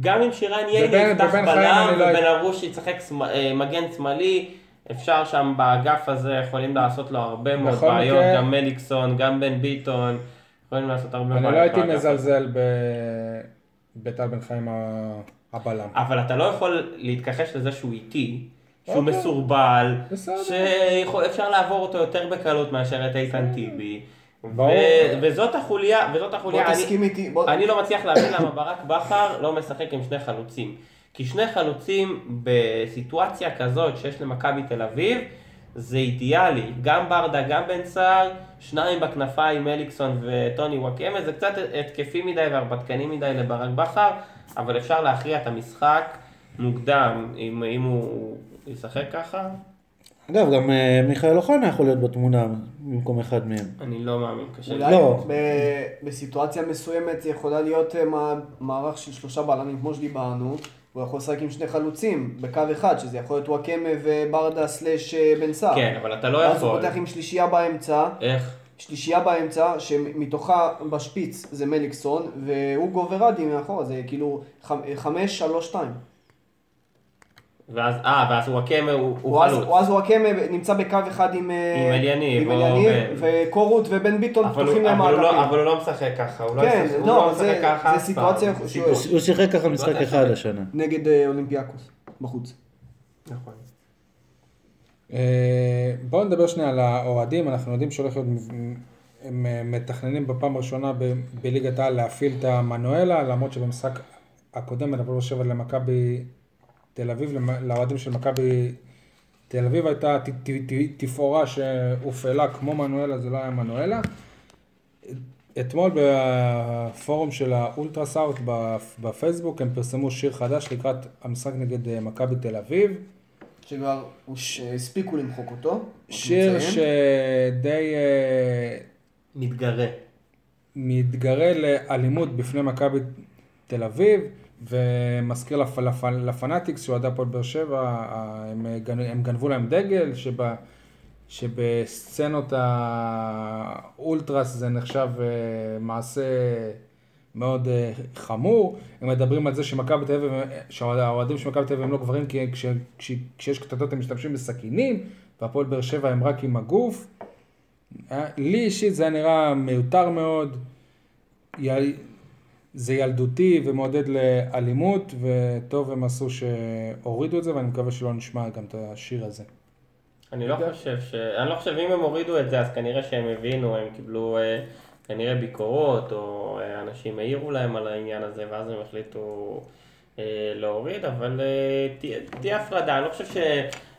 גם אם שירן ייני יפתח בלם לא ובלרוש ישחק אה, מגן שמאלי, אפשר שם באגף הזה, יכולים לעשות לו הרבה מאוד בכל בעיות, מקרה- גם מליקסון, גם בן ביטון, יכולים לעשות הרבה. אני לא הייתי. מזלזל ב- בטל בן חיים ה- הבלם. אבל אתה לא יכול להתכחש לזה שהוא איטי, שהוא אוקיי. מסורבל. שאפשר לעבור אותו יותר בקלות מאשר את איתן טיבי. ו- וזאת החוליה, וזאת בוא החוליה, אני- תסכים איתי, בוא... אני לא מצליח להבין למה ברק בכר לא משחק עם שני חלוצים. כי שני חלוצים בסיטואציה כזאת שיש למכבי תל אביב, זה אידיאלי. גם ברדה, גם בן סער, שניים בכנפיים, אליקסון וטוני וואקמה, זה קצת התקפי מדי והרפתקני מדי לברק בכר, אבל אפשר להכריע את המשחק מוקדם, אם, אם הוא ישחק ככה, אגב, גם אה, מיכאל אוחנה יכול להיות בתמונה במקום אחד מהם. אני לא מאמין, קשה לי. אולי לא. ב- בסיטואציה מסוימת יכולה להיות אה, מע- מערך של שלושה בלמים כמו שדיברנו, הוא יכול לשחק עם שני חלוצים בקו אחד, שזה יכול להיות וואקמה וברדה סלאש אה, בן סער. כן, אבל אתה לא ואז הוא יכול. פותח עם שלישייה באמצע, איך? שלישייה באמצע, שמתוכה בשפיץ זה מליקסון, ואוגו ורדי מאחורה, זה כאילו חמ- חמש, שלוש, שתיים. ואז, אה, ואז וואקמה הוא, הוא ואז חלוץ. ואז וואקמה נמצא בקו אחד עם אה, עם אליניב, עם או אליניב, בן- וקורות ובן ביטון אבל פתוחים להם אבל, הוא האגפים. לא, אבל הוא לא משחק ככה, הוא לא, כן, לא, לא זה- משחק ככה זה אף סיטואציה הוא הוא שיחק ככה משחק לא אחד. השנה. נגד אה, אולימפיאקוס, בחוץ. נכון. אה, בואו נדבר שנייה על האוהדים, אנחנו יודעים שהולך להיות, הם מתכננים בפעם הראשונה ב- בליגת העל להפעיל את המנואלה, למרות שבמשחק הקודם הפועל באר שבע למכבי תל אביב, לאוהדים של מכבי תל אביב הייתה ת- ת- ת- תפאורה שהופעלה כמו מנואלה, זה לא היה מנואלה. אתמול בפורום של האולטרה סאוט בפייסבוק הם פרסמו שיר חדש לקראת המשחק נגד אה, מכבי תל אביב. שכבר הספיקו למחוק אותו. שיר. שדי אה, מתגרה. מתגרה לאלימות בפני מכבי תל אביב, ומזכיר לפ, לפ, לפנאטיקס, שאוהדי הפועל באר שבע, הם, הם גנבו להם דגל, שב, שבסצנות האולטרס זה נחשב אה, מעשה מאוד אה, חמור. הם מדברים על זה שמכבי תל אביב, שהאוהדים של מכבי תל אביב הם לא גברים, כי כש, כש, כשיש קטטות הם משתמשים בסכינים, והפועל באר שבע הם רק עם הגוף. אה, לי אישית זה נראה מיותר מאוד. זה ילדותי ומעודד לאלימות, וטוב הם עשו שהורידו את זה, ואני מקווה שלא נשמע גם את השיר הזה. אני לא חושב ש... אני לא חושב, אם הם הורידו את זה, אז כנראה שהם הבינו, הם קיבלו אה, כנראה ביקורות, או אה, אנשים העירו להם על העניין הזה, ואז הם החליטו אה, להוריד, אבל אה, תהיה, הפרדה, אני לא חושב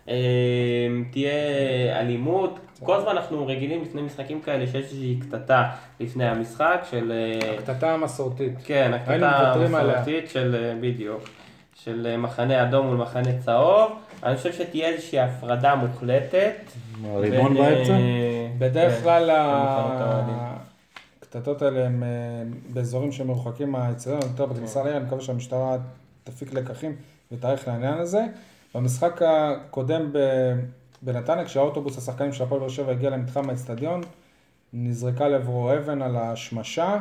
שתהיה אלימות. כל הזמן אנחנו רגילים לפני משחקים כאלה שיש איזושהי קטטה לפני המשחק של... אה, הקטטה המסורתית. כן, הקטטה. המסורתית של, אה, בדיוק, של אה, מחנה אדום מול מחנה צהוב. אני חושב שתהיה איזושהי הפרדה מוחלטת. אה, באמצע? בדרך כן, כלל. הקטטות האלה הם באזורים שמרוחקים מהאצטדיון, יותר בכניסה לעיר, אני מקווה שהמשטרה תפיק לקחים ותאריך לעניין הזה. במשחק הקודם ב- בנתניה, כשהאוטובוס השחקנים של הפועל באר שבע הגיע למתחם האצטדיון, נזרקה לעברו אבן על השמשה.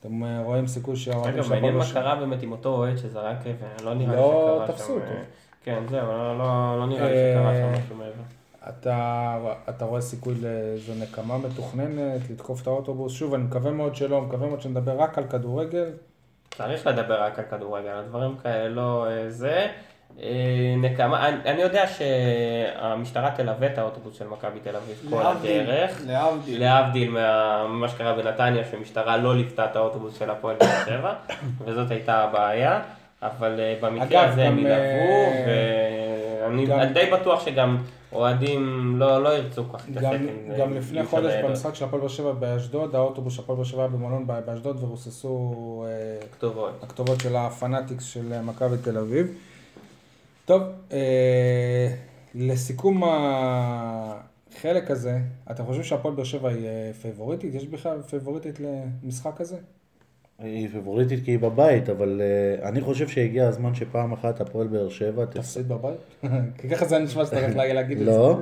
אתם אה, רואים סיכוי שהאוהדים אגב, של הפועל מעניין באר מה שבע... קרה באמת עם אותו אוהד שזרק אבן, לא נראה לי לא שקרה שם... תפסו אותו. אה, כן, זהו, לא- לא לא נראה לי אה, שקרה שם משהו מעבר. אתה, אתה רואה סיכוי לאיזו נקמה מתוכננת, לתקוף את האוטובוס? שוב, אני מקווה מאוד שלא, מקווה מאוד שנדבר רק על כדורגל. צריך לדבר רק על כדורגל, על דברים כאלה לא זה. אה, נקמה, אני, אני יודע שהמשטרה תלווה את האוטובוס של מכבי תל אביב כל הדרך. להבדיל. להבדיל מה- ממה שקרה בנתניה, שהמשטרה לא ליוותה את האוטובוס של הפועל באר שבע, וזאת הייתה הבעיה. אבל אה, במקרה הזה הם ילוו, אה, ואני גם- די בטוח שגם אוהדים לא, לא ירצו כך להתעסק עם זה. גם לפני חודש. במשחק של הפועל באר שבע באשדוד, האוטובוס של הפועל באר שבע היה במלון באשדוד ורוססו כתובות. הכתובות של הפנאטיקס של מכבי תל אביב. טוב, אה, לסיכום החלק הזה, אתם חושבים שהפועל באר שבע היא אה, פייבוריטית? יש בכלל פייבוריטית למשחק הזה? היא פייבוריטית כי היא בבית, אבל אה, אני חושב שהגיע הזמן שפעם אחת הפועל באר שבע תפסיד. תפסיד בבית? כי ככה זה נשמע שאתה הולך להגיד את זה. לא.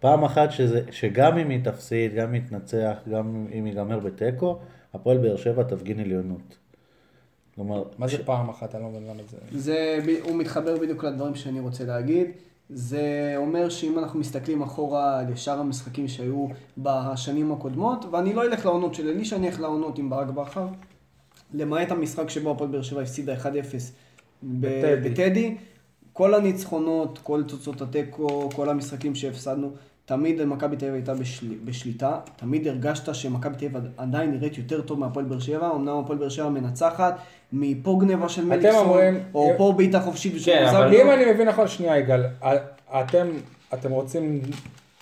פעם אחת שזה, שגם אם היא תפסיד, גם אם היא תנצח, גם אם ייגמר בתיקו, הפועל באר שבע תפגין עליונות. כלומר, מה זה פעם אחת? אני לא מבין למה זה... זה, הוא מתחבר בדיוק לדברים שאני רוצה להגיד. זה אומר שאם אנחנו מסתכלים אחורה לשאר המשחקים שהיו בשנים הקודמות, ואני לא אלך לעונות של אלישע, אני אלך לעונות עם ברק בכר, למעט המשחק שבו הפועל באר שבע הפסידה 1-0 ב- בטדי. בטדי, כל הניצחונות, כל תוצאות התיקו, כל המשחקים שהפסדנו, תמיד מכבי תל אביב הייתה בשל... בשליטה, תמיד הרגשת שמכבי תל אביב עדיין נראית יותר טוב מהפועל באר שבע, אמנם הפועל באר שבע מנצחת, מפה גניבה של מליקסון, אומרים- או פה בעיטה חופשית בשביל כן, אבל. אם אני מבין נכון, שנייה יגאל, אתם, אתם רוצים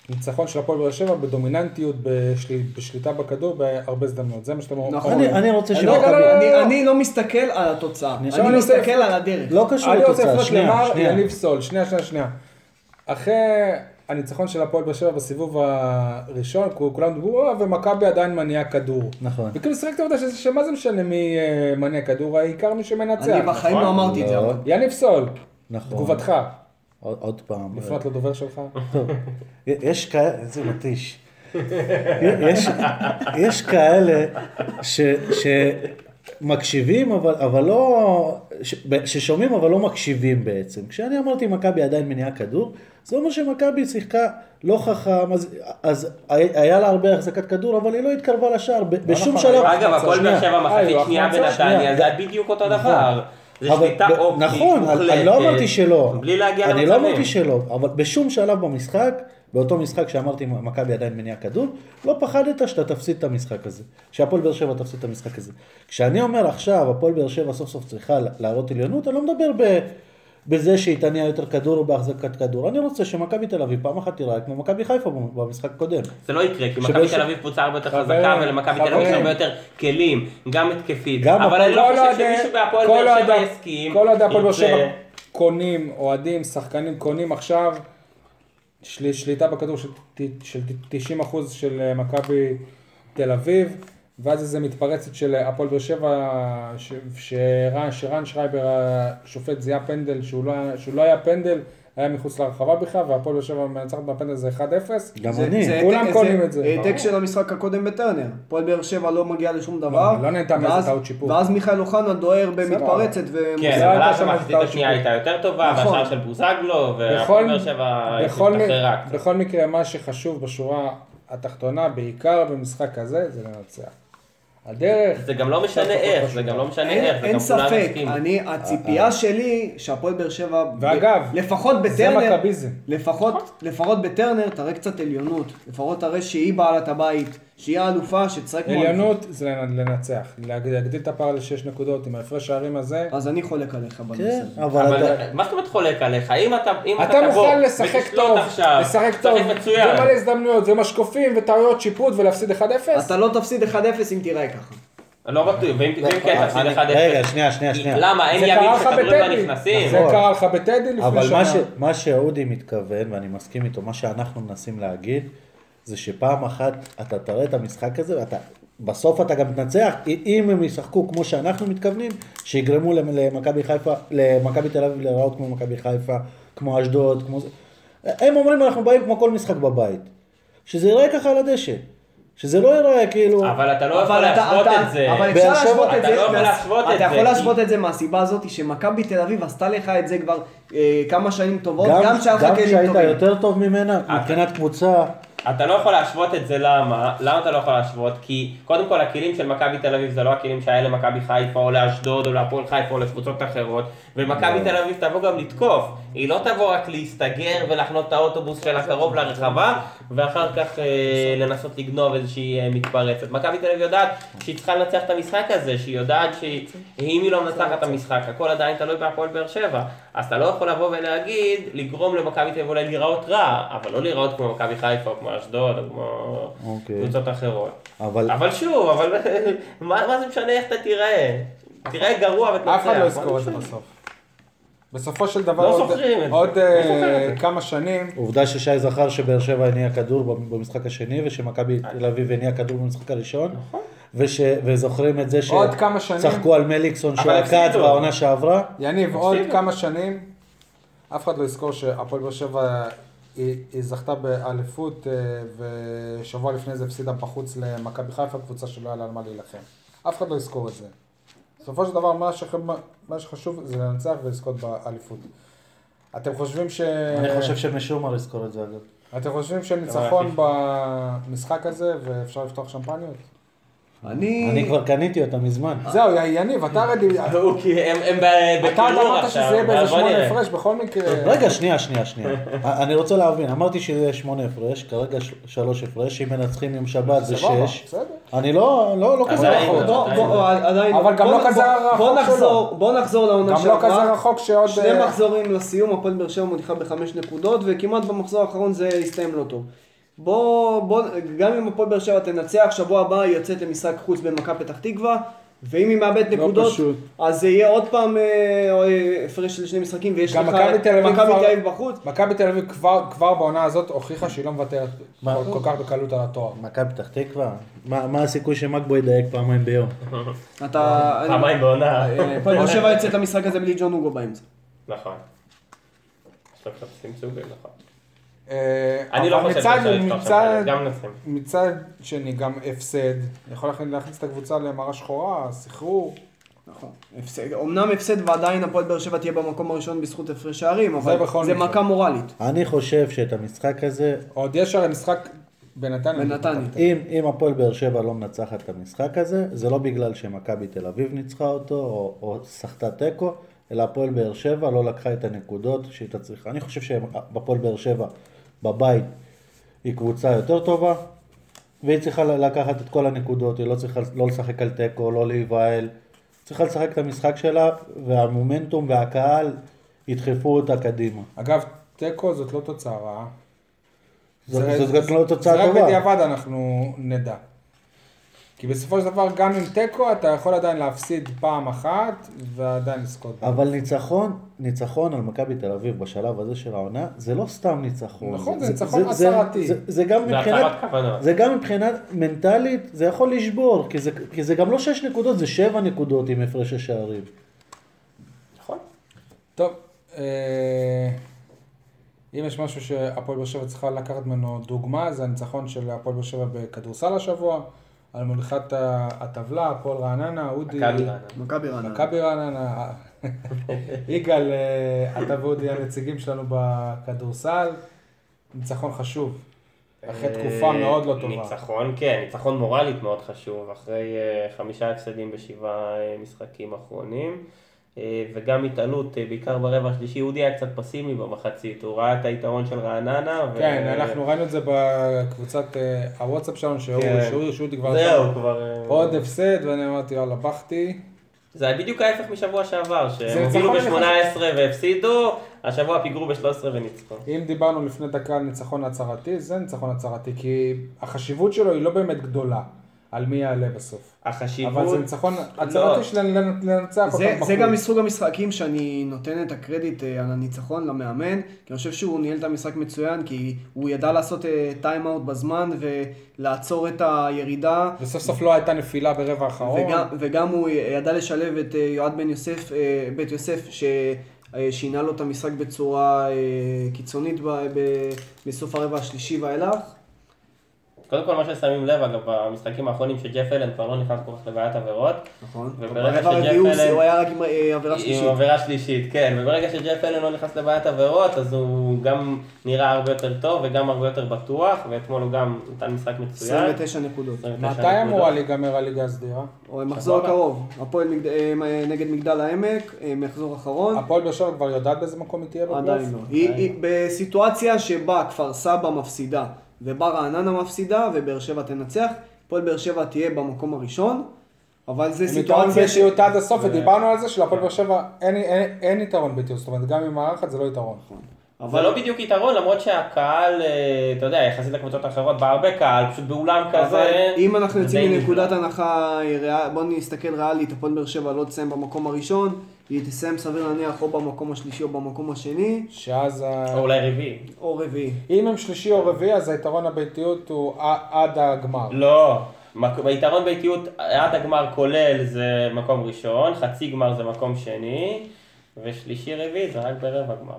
ניצחון של הפועל באר שבע בדומיננטיות, בשל, בשליטה בכדור בהרבה הזדמנויות, זה מה שאתם אומרים. נכון. אני, אני רוצה לא- שמכבי... לא, לא, אני, לא. אני לא מסתכל על התוצאה, אני- אני אני מסתכל לפנות- על הדרך. לא קשור אני רוצה לתוצאה, לפנות שנייה, למר שנייה. יניב סול, שנייה, שנייה, שנייה. אחרי הניצחון של הפועל באר שבע בסיבוב הראשון, כו- כולם דיברו, "אה, ומכבי עדיין מניעה כדור. נכון. וכאילו שיחקתם אותה שזה- שמה זה משנה מי אה, מניע כדור, העיקר מי שמנצח. אני בחיים לא אמרתי את זה, לא. יניב סול, נכון. תגובתך, עוד, פעם. לפנות לדובר שלך. יש כאלה, איזה מתיש. יש, יש כאלה ש, שמקשיבים, אבל, אבל לא, ש, ששומעים אבל לא מקשיבים בעצם. כשאני אמרתי מכבי עדיין מניעה כדור, זה אומר שמכבי שיחקה לא חכם, אז, אז היה לה הרבה החזקת כדור, אבל היא לא התקרבה לשער, ב- בשום נכון, שלב. אגב, הפועל באר שבע מחצית שנייה בנתניה. זה היה בדיוק אותו נכון. דבר. זה אבל שליטה ב- אופטית נכון. אני לא אמרתי שלא. בלי להגיע אני לא אמרתי למצבים. שלא, אבל בשום שלב במשחק, באותו משחק שאמרתי מכבי עדיין מניע כדור, לא פחדת שאתה תפסיד את המשחק הזה. שהפועל באר שבע תפסיד את המשחק הזה. כשאני אומר עכשיו, הפועל באר שבע סוף סוף צריכה להראות עליונות, אני לא מדבר ב... בזה שהיא תניע יותר כדור או בהחזקת כדור. אני רוצה שמכבי תל אביב פעם אחת תיראה כמו מכבי חיפה במשחק הקודם. זה לא יקרה, כי מכבי תל אביב קבוצה הרבה יותר חזקה, ולמכבי תל אביב יש. הרבה יותר כלים, גם התקפית. אבל אני לא חושב שמישהו בהפועל באר שבע יסכים. כל אוהדי הפועל באר שבע קונים, אוהדים, שחקנים קונים עכשיו של, שליטה בכדור של, של 90% של אה, מכבי תל אביב, ואז איזה מתפרצת של אה, הפועל באר שבע, שרן, שרייבר השופט זיהה פנדל שהוא לא, שהוא לא היה פנדל, היה מחוץ לרחבה בכלל, והפועל באר שבע מנצחת בפנדל זה 1-0. גם זה- אני. זה כולם קונים את זה. העתק של המשחק הקודם בטרנר. הפועל באר שבע לא מגיע לשום דבר. לא נהנתה מאיזה טעות שיפור. ואז מיכאל אוחנה דוהר במתפרצת כן, זה אבל אז המחצית השנייה. הייתה יותר טובה, נכון. והשאר של בוזגלו, והפועל באר שבע השתחררה קצת. בכל מקרה, מה שחשוב בשורה התחתונה, בעיקר במשחק הזה, זה לנצח. הדרך, זה גם לא משנה איך. זה גם לא משנה אין, איך, זה אין גם כולם ספק, יסכימו. אני, הציפייה שלי שהפועל באר שבע, ואגב, לפחות זה בטרנר, מכביזם. לפחות, לפחות בטרנר תראה קצת עליונות, לפחות תראה שהיא בעלת הבית, שהיא האלופה, שתשחק כמו עליונות זה לנ- לנצח. להג- להגדיל את הפער לשש נקודות עם ההפרש שערים הזה. אז אני חולק עליך בנושא כן, הזה. אבל אבל אתה... מה זאת אומרת חולק עליך? אם אתה אם אתה תבוא מוכן לשחק טוב, לשחק טוב, מצוין. ומלא הזדמנויות, ומשקופים, וטעויות שיפוט, ולהפסיד 1-0? אתה לא תפסיד 1-0 אם תיראה ככה. לא בטוח, ואם כן תפסיד אני- 1-0. רגע, שנייה, שנייה, שנייה. למה? אין זה ימים שכדורים לא. נכנסים? זה. קרה לך בטדי לפני אבל שנה. מה, ש, מה שאודי מתכוון, ואני מסכים איתו, מה שאנחנו מנסים להגיד, זה שפעם אחת אתה תראה את המשחק הזה, ואתה, בסוף אתה גם תנצח, אם הם ישחקו כמו שאנחנו מתכוונים, שיגרמו למ- למכבי חיפה, למכבי תל אביב להיראות כמו מכבי חיפה, כמו אשדוד, כמו זה. הם אומרים אנחנו באים כמו כל משחק בבית. שזה ייראה ככה על הדשא. שזה לא ייראה כאילו... אבל אתה לא יכול אבל אתה- להשוות אתה- את זה. אבל אפשר להשוות את אתה זה, לא יכול להשוות את אתה זה, יכול כי- להשוות את זה מהסיבה הזאת שמכבי תל אביב עשתה לך את זה כבר אה, כמה שנים טובות, גם, גם שהיה לך גם כלים כשהיית. יותר טוב ממנה, מבחינת קבוצה, אתה לא יכול להשוות את זה, למה? למה אתה לא יכול להשוות? כי קודם כל הכלים של מכבי תל אביב זה לא הכלים שהיה למכבי חיפה או לאשדוד או להפועל חיפה או לקבוצות אחרות ומכבי תל אביב תבוא גם לתקוף, היא לא תבוא רק להסתגר ולחנות את האוטובוס שלה קרוב לרחבה ואחר כך אה, לנסות לגנוב איזושהי אה, מתפרצת. מכבי תל אביב יודעת שהיא צריכה לנצח את המשחק הזה, שהיא יודעת שאם היא לא מנצחת את המשחק, הכל עדיין תלוי בהפועל באר שבע. אז אתה לא יכול לבוא ולהגיד, לגרום למכבי תל אביב אולי להיראות רע, אבל לא להיראות כמו מכבי חיפה או כמו אשדוד או כמו אוקיי. קבוצות אחרות. אבל... אבל שוב, אבל מה מה זה משנה איך אתה תיראה? תיראה גרוע ותנצח. אף אחד לא יזכור את זה? בסוף. בסופו של דבר, לא עוד- זה. עוד מי אה, זה? כמה שנים, עובדה ששי זכר שבאר שבע הניע כדור במשחק השני ושמכבי תל אביב הניע כדור במשחק הראשון וש... וזוכרים את זה עוד כמה שנים. שצחקו על מליקסון שהוא עקץ. בעונה שעברה יניב, עוד. כמה שנים, אף אחד לא יזכור שהפועל באר שבע היא, היא זכתה באליפות אה, ושבוע לפני זה הפסידה בחוץ למכבי חיפה, קבוצה שלא היה לה על מה להילחם. אף אחד לא יזכור את זה. בסופו של דבר, מה, שח... מה שחשוב זה לנצח ולזכות באליפות. אתם חושבים ש... אני חושב שמשומר יזכור את זה אגב. אתם חושבים שניצחון במשחק הזה ואפשר לפתוח שמפניות? אני... אני כבר קניתי אותה מזמן. זהו, יניב, אתה רדי... הוא כי הם הם ב- אתה עוד בקירור אמרת עכשיו, שזה יהיה באיזה שמונה. הפרש בכל מקרה. רגע, שנייה, שנייה, שנייה. אני רוצה להבין, אמרתי שזה יהיה שמונה הפרש, כרגע שלוש הפרש, אם מנצחים יום שבת זה שש. בסדר. אני לא, לא, לא כזה עדיין, רחוק. אבל גם לא כזה רחוק שלו. בוא נחזור לעונה גם לא כזה שעברה. רחוק שעוד... שני אה, מחזורים לסיום, הפועל באר שבע מוליכה בחמש נקודות, וכמעט במחזור האחרון זה הסתיים לא טוב. בוא, בוא, גם אם הפועל באר שבע תנצח, שבוע הבא היא יוצאת למשחק חוץ במכבי פתח תקווה, ואם היא מאבדת לא נקודות, פשוט. אז זה יהיה עוד פעם אה, אה, הפרש של שני משחקים, ויש לך מכבי תל אביב מכבי כבר- תל אביב בחוץ. מכבי תל אביב כבר- כבר בעונה הזאת הוכיחה שהיא לא מוותרת? כל- כל כך בקלות על התואר. מכבי פתח תקווה? מה מה הסיכוי שמגבו ידייק פעמיים ביום? אתה... פעמיים בעונה. אה, הפועל באר שבע יוצאת למשחק הזה בלי ג'ון אוגו באמצע. נכון. יש לו קצת צמצומים, נכון. אה, אני לא חושב שאפשר לפתוח שם גם מנסים. מצד שני גם הפסד, יכול להכניס- את הקבוצה למראה שחורה, סחרור. נכון. הפסד, אמנם הפסד ועדיין הפועל באר שבע תהיה במקום הראשון בזכות הפרש שערים, אבל זה. מכה מורלית. אני חושב שאת המשחק הזה, עוד יש הרי משחק בנתניה. בנתניה. אם, אם הפועל באר שבע לא מנצחת את המשחק הזה, זה לא בגלל שמכבי תל אביב ניצחה אותו, או, או סחטה תיקו, אלא הפועל באר שבע לא לקחה את הנקודות שהיא הייתה צריכה. אני חושב שבפועל באר שבע, בבית, היא קבוצה יותר טובה, והיא צריכה לקחת את כל הנקודות, היא לא צריכה לא לשחק על תיקו, לא להיבהל. צריכה לשחק את המשחק שלה, והמומנטום והקהל ידחפו אותה קדימה. אגב, תיקו זאת לא תוצאה רעה. זאת- זה- זאת גם לא תוצאה זה רק טובה. בדיעבד אנחנו נדע. כי בסופו של דבר, גם עם תיקו, אתה יכול עדיין להפסיד פעם אחת, ועדיין לזכות. אבל ניצחון, ניצחון על מכבי תל אביב בשלב הזה של העונה, זה לא סתם ניצחון. נכון, זה ניצחון הצהרתי. זה, זה גם זה מבחינת, הצהרת כוונות. זה גם מבחינה מנטלית, זה יכול לשבור, כי זה, כי זה גם לא שש נקודות, זה שבע נקודות עם הפרש השערים. נכון. טוב, אה, אם יש משהו שהפועל באר שבע צריכה לקחת ממנו דוגמה, זה הניצחון של הפועל באר שבע בכדורסל השבוע, על ה- הטבלה, הפועל רעננה, אודי, מכבי רעננה. מכבי רעננה. יגאל, אה, אתה ואודי הנציגים שלנו בכדורסל, ניצחון חשוב, אחרי תקופה אה, מאוד לא טובה. ניצחון, כן, ניצחון מורלית מאוד חשוב, אחרי אה, חמישה הפסדים בשבעה משחקים אחרונים. אה, וגם התעלות, אה, בעיקר ברבע השלישי, אודי היה קצת פסימי במחצית, הוא ראה את היתרון של רעננה. ו- כן, אנחנו ראינו את זה בקבוצת אה, הוואטסאפ שלנו, שהוא- כן. שאודי כבר... זהו, כבר... עוד הפסד, ואני אמרתי, יאללה, בכתי. זה היה בדיוק ההפך משבוע שעבר, שהם הובילו ניצחון ב-18 והפסידו, השבוע פיגרו ב-13 וניצחו. אם דיברנו לפני דקה על ניצחון הצהרתי, זה ניצחון הצהרתי, כי החשיבות שלו היא לא באמת גדולה, על מי יעלה בסוף. החשיבות... אבל זה ניצחון לא. הצהרתי של לנ- לנצח אותם זה, בחוץ. זה גם מסוג המשחקים שאני נותן את הקרדיט אה, על הניצחון למאמן, כי אני חושב שהוא ניהל את המשחק מצוין, כי הוא ידע לעשות טיים אאוט בזמן ולעצור את הירידה, וסוף סוף לא הייתה נפילה ברבע האחרון. וגם, וגם הוא ידע לשלב את אה, יועד בן יוסף, אה, בית יוסף, ששינה לו את המשחק בצורה אה, קיצונית ב- ב- בסוף הרבע השלישי ואילך. קודם כל מה ששמים לב, אגב, במשחקים האחרונים שג'ף אלן כבר לא נכנס כל כך לבעיית עבירות. נכון. וברגע שג'ף הוא- אלן- הוא היה רק עם אה, עבירה שלישית. עם עבירה שלישית, כן, וברגע שג'ף אלן לא נכנס לבעיית עבירות, אז הוא גם נראה הרבה יותר טוב וגם הרבה יותר בטוח, ואתמול הוא גם נתן משחק מצוין. 29 נקודות. 29 מתי. אמורה להיגמר הליגה הסדירה? או מחזור. הקרוב, הפועל מגד- אה, נגד מגדל העמק, אה, מחזור אחרון. הפועל באר שבע כבר יודעת באיזה מקום היא תהיה בפלייאוף? עדיין לא. היא, היא בסיטואציה שבה כפר סבא מפסידה ובה רעננה מפסידה ובאר שבע תנצח, הפועל באר שבע תהיה במקום הראשון, אבל זה הם יתרון סיטואציה. ביתיות עד הסוף, ודיברנו על זה שלהפועל באר שבע אין- יתרון ביתיות, זאת אומרת גם עם מארחת זה לא יתרון. זה אבל, לא בדיוק יתרון, למרות שהקהל, אה, אתה יודע, יחסית לקבוצות האחרות, בא הרבה קהל, פשוט באולם אבל כזה. אם אנחנו זה יוצאים מנקודת. הנחה, אה, ריאל- בוא נסתכל ריאלית, הפועל באר שבע לא תסיים במקום הראשון, היא תסיים סביר להניח או במקום השלישי או במקום השני, שאז ה- או אולי רביעי. או רביעי. אם הם שלישי או רביעי אז היתרון הביתיות הוא עד הגמר. לא, ביתרון ביתיות עד הגמר כולל זה מקום ראשון, חצי גמר זה מקום שני, ושלישי רביעי זה רק ברבע גמר.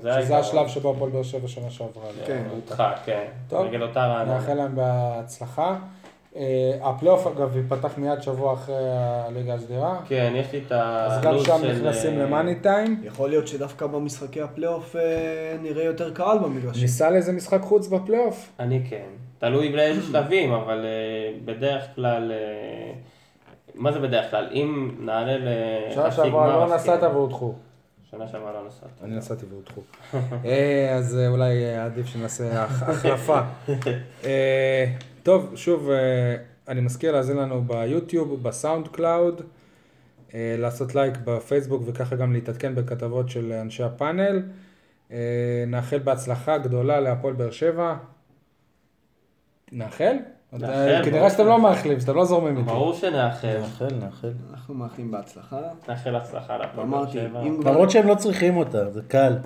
זה שזה. השלב שבו הפועל באר שבע שנה שעברה. כן. הודחה, כן. טוב. נגד אותה רעננה. נאחל להם בהצלחה. אה, הפלייאוף אגב ייפתח מיד שבוע אחרי הליגה הסדירה. כן, יש לי את אז גם הלו"ז שם של... נכנסים אה, ל money time. יכול להיות שדווקא במשחקי הפלייאוף אה, נראה יותר קהל במגרשים. ניסע לאיזה משחק חוץ בפלייאוף? אני כן. תלוי באיזה שלבים, אבל בדרך כלל, מה זה בדרך כלל? אם נעלה ל... שנה לחצי שעברה גמר, לא נסעת כן. והודחו. שנה שעברה לא נסעת. אני נסעתי והודחו. אה, אז אה, אולי אה, עדיף שנעשה הח- החלפה. טוב, שוב, אני מזכיר להאזין לנו ביוטיוב, בסאונד קלאוד, לעשות לייק בפייסבוק וככה גם להתעדכן בכתבות של אנשי הפאנל. נאחל בהצלחה גדולה להפועל באר שבע. נאחל? אה, כנראה. שאתם לא מאחלים, שאתם לא זורמים איתי. ברור שנאחל, נאחל, נאחל. אנחנו מאחלים בהצלחה. נאחל הצלחה להפועל באר שבע. למרות שהם לא צריכים אותה, זה קל.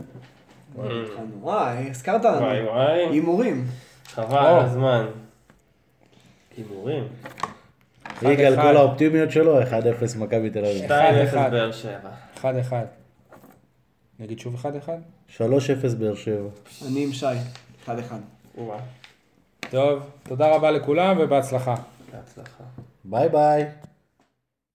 וואי, הזכרת לנו. וואי וואי, הימורים. חבל. על הזמן. הימורים. יגאל. כל האופטימיות שלו, 1-0 מכבי תל אביב. 2-0 אחד. באר שבע. אחד אחד. נגיד שוב אחד אחד? 3-0 באר שבע. אני עם שי. אחד אחד. וואו, טוב, תודה רבה לכולם ובהצלחה. בהצלחה. ביי ביי.